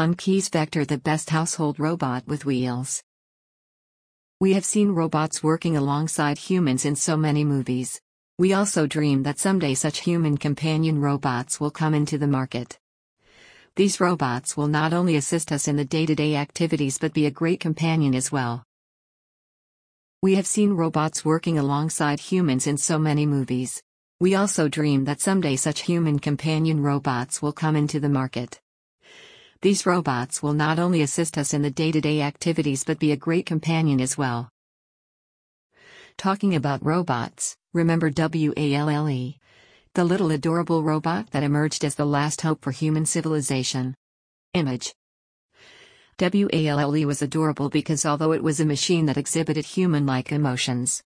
Anki's Vector the best household robot with wheels. We have seen robots working alongside humans in so many movies. We also dream that someday such human companion robots will come into the market. These robots will not only assist us in the day to day activities but be a great companion as well. We have seen robots working alongside humans in so many movies. We also dream that someday such human companion robots will come into the market. These robots will not only assist us in the day to day activities but be a great companion as well. Talking about robots, remember WALL-E? The little adorable robot that emerged as the last hope for human civilization. Image WALL-E was adorable because although it was a machine that exhibited human like emotions.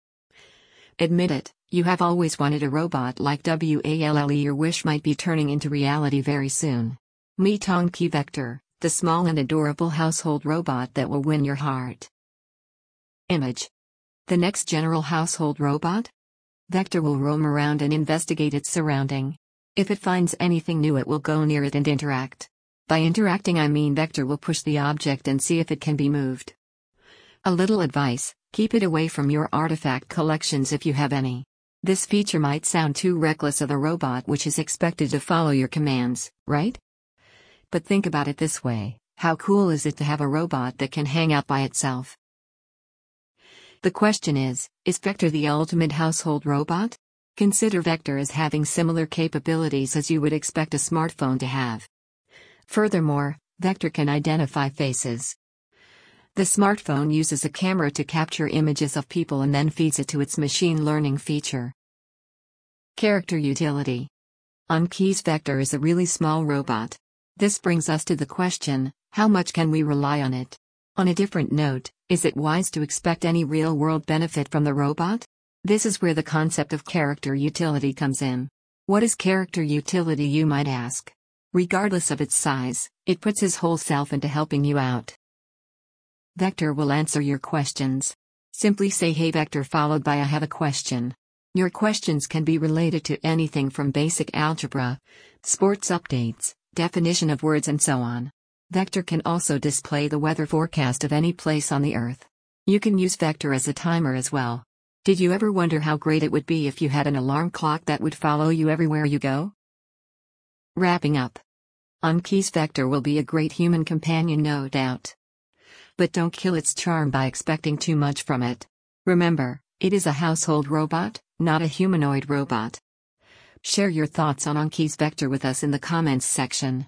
Admit it, you have always wanted a robot like WALL-E. Your wish might be turning into reality very soon. Meet Anki Vector, the small and adorable household robot that will win your heart. Image. The next general household robot? Vector will roam around and investigate its surrounding. If it finds anything new, it will go near it and interact. By interacting, I mean Vector will push the object and see if it can be moved. A little advice keep it away from your artifact collections if you have any. This feature might sound too reckless of a robot which is expected to follow your commands, right? But think about it this way how cool is it to have a robot that can hang out by itself? The question is Is Vector the ultimate household robot? Consider Vector as having similar capabilities as you would expect a smartphone to have. Furthermore, Vector can identify faces. The smartphone uses a camera to capture images of people and then feeds it to its machine learning feature. Character Utility Anki's Vector is a really small robot. This brings us to the question how much can we rely on it? On a different note, is it wise to expect any real world benefit from the robot? This is where the concept of character utility comes in. What is character utility, you might ask? Regardless of its size, it puts his whole self into helping you out. Vector will answer your questions. Simply say Hey Vector followed by I have a question. Your questions can be related to anything from basic algebra, sports updates, definition of words and so on. Vector can also display the weather forecast of any place on the Earth. You can use Vector as a timer as well. Did you ever wonder how great it would be if you had an alarm clock that would follow you everywhere you go? Wrapping up. Anki's Vector will be a great human companion, no doubt. But don't kill its charm by expecting too much from it. Remember, it is a household robot, not a humanoid robot. Share your thoughts on Anki's Vector with us in the comments section.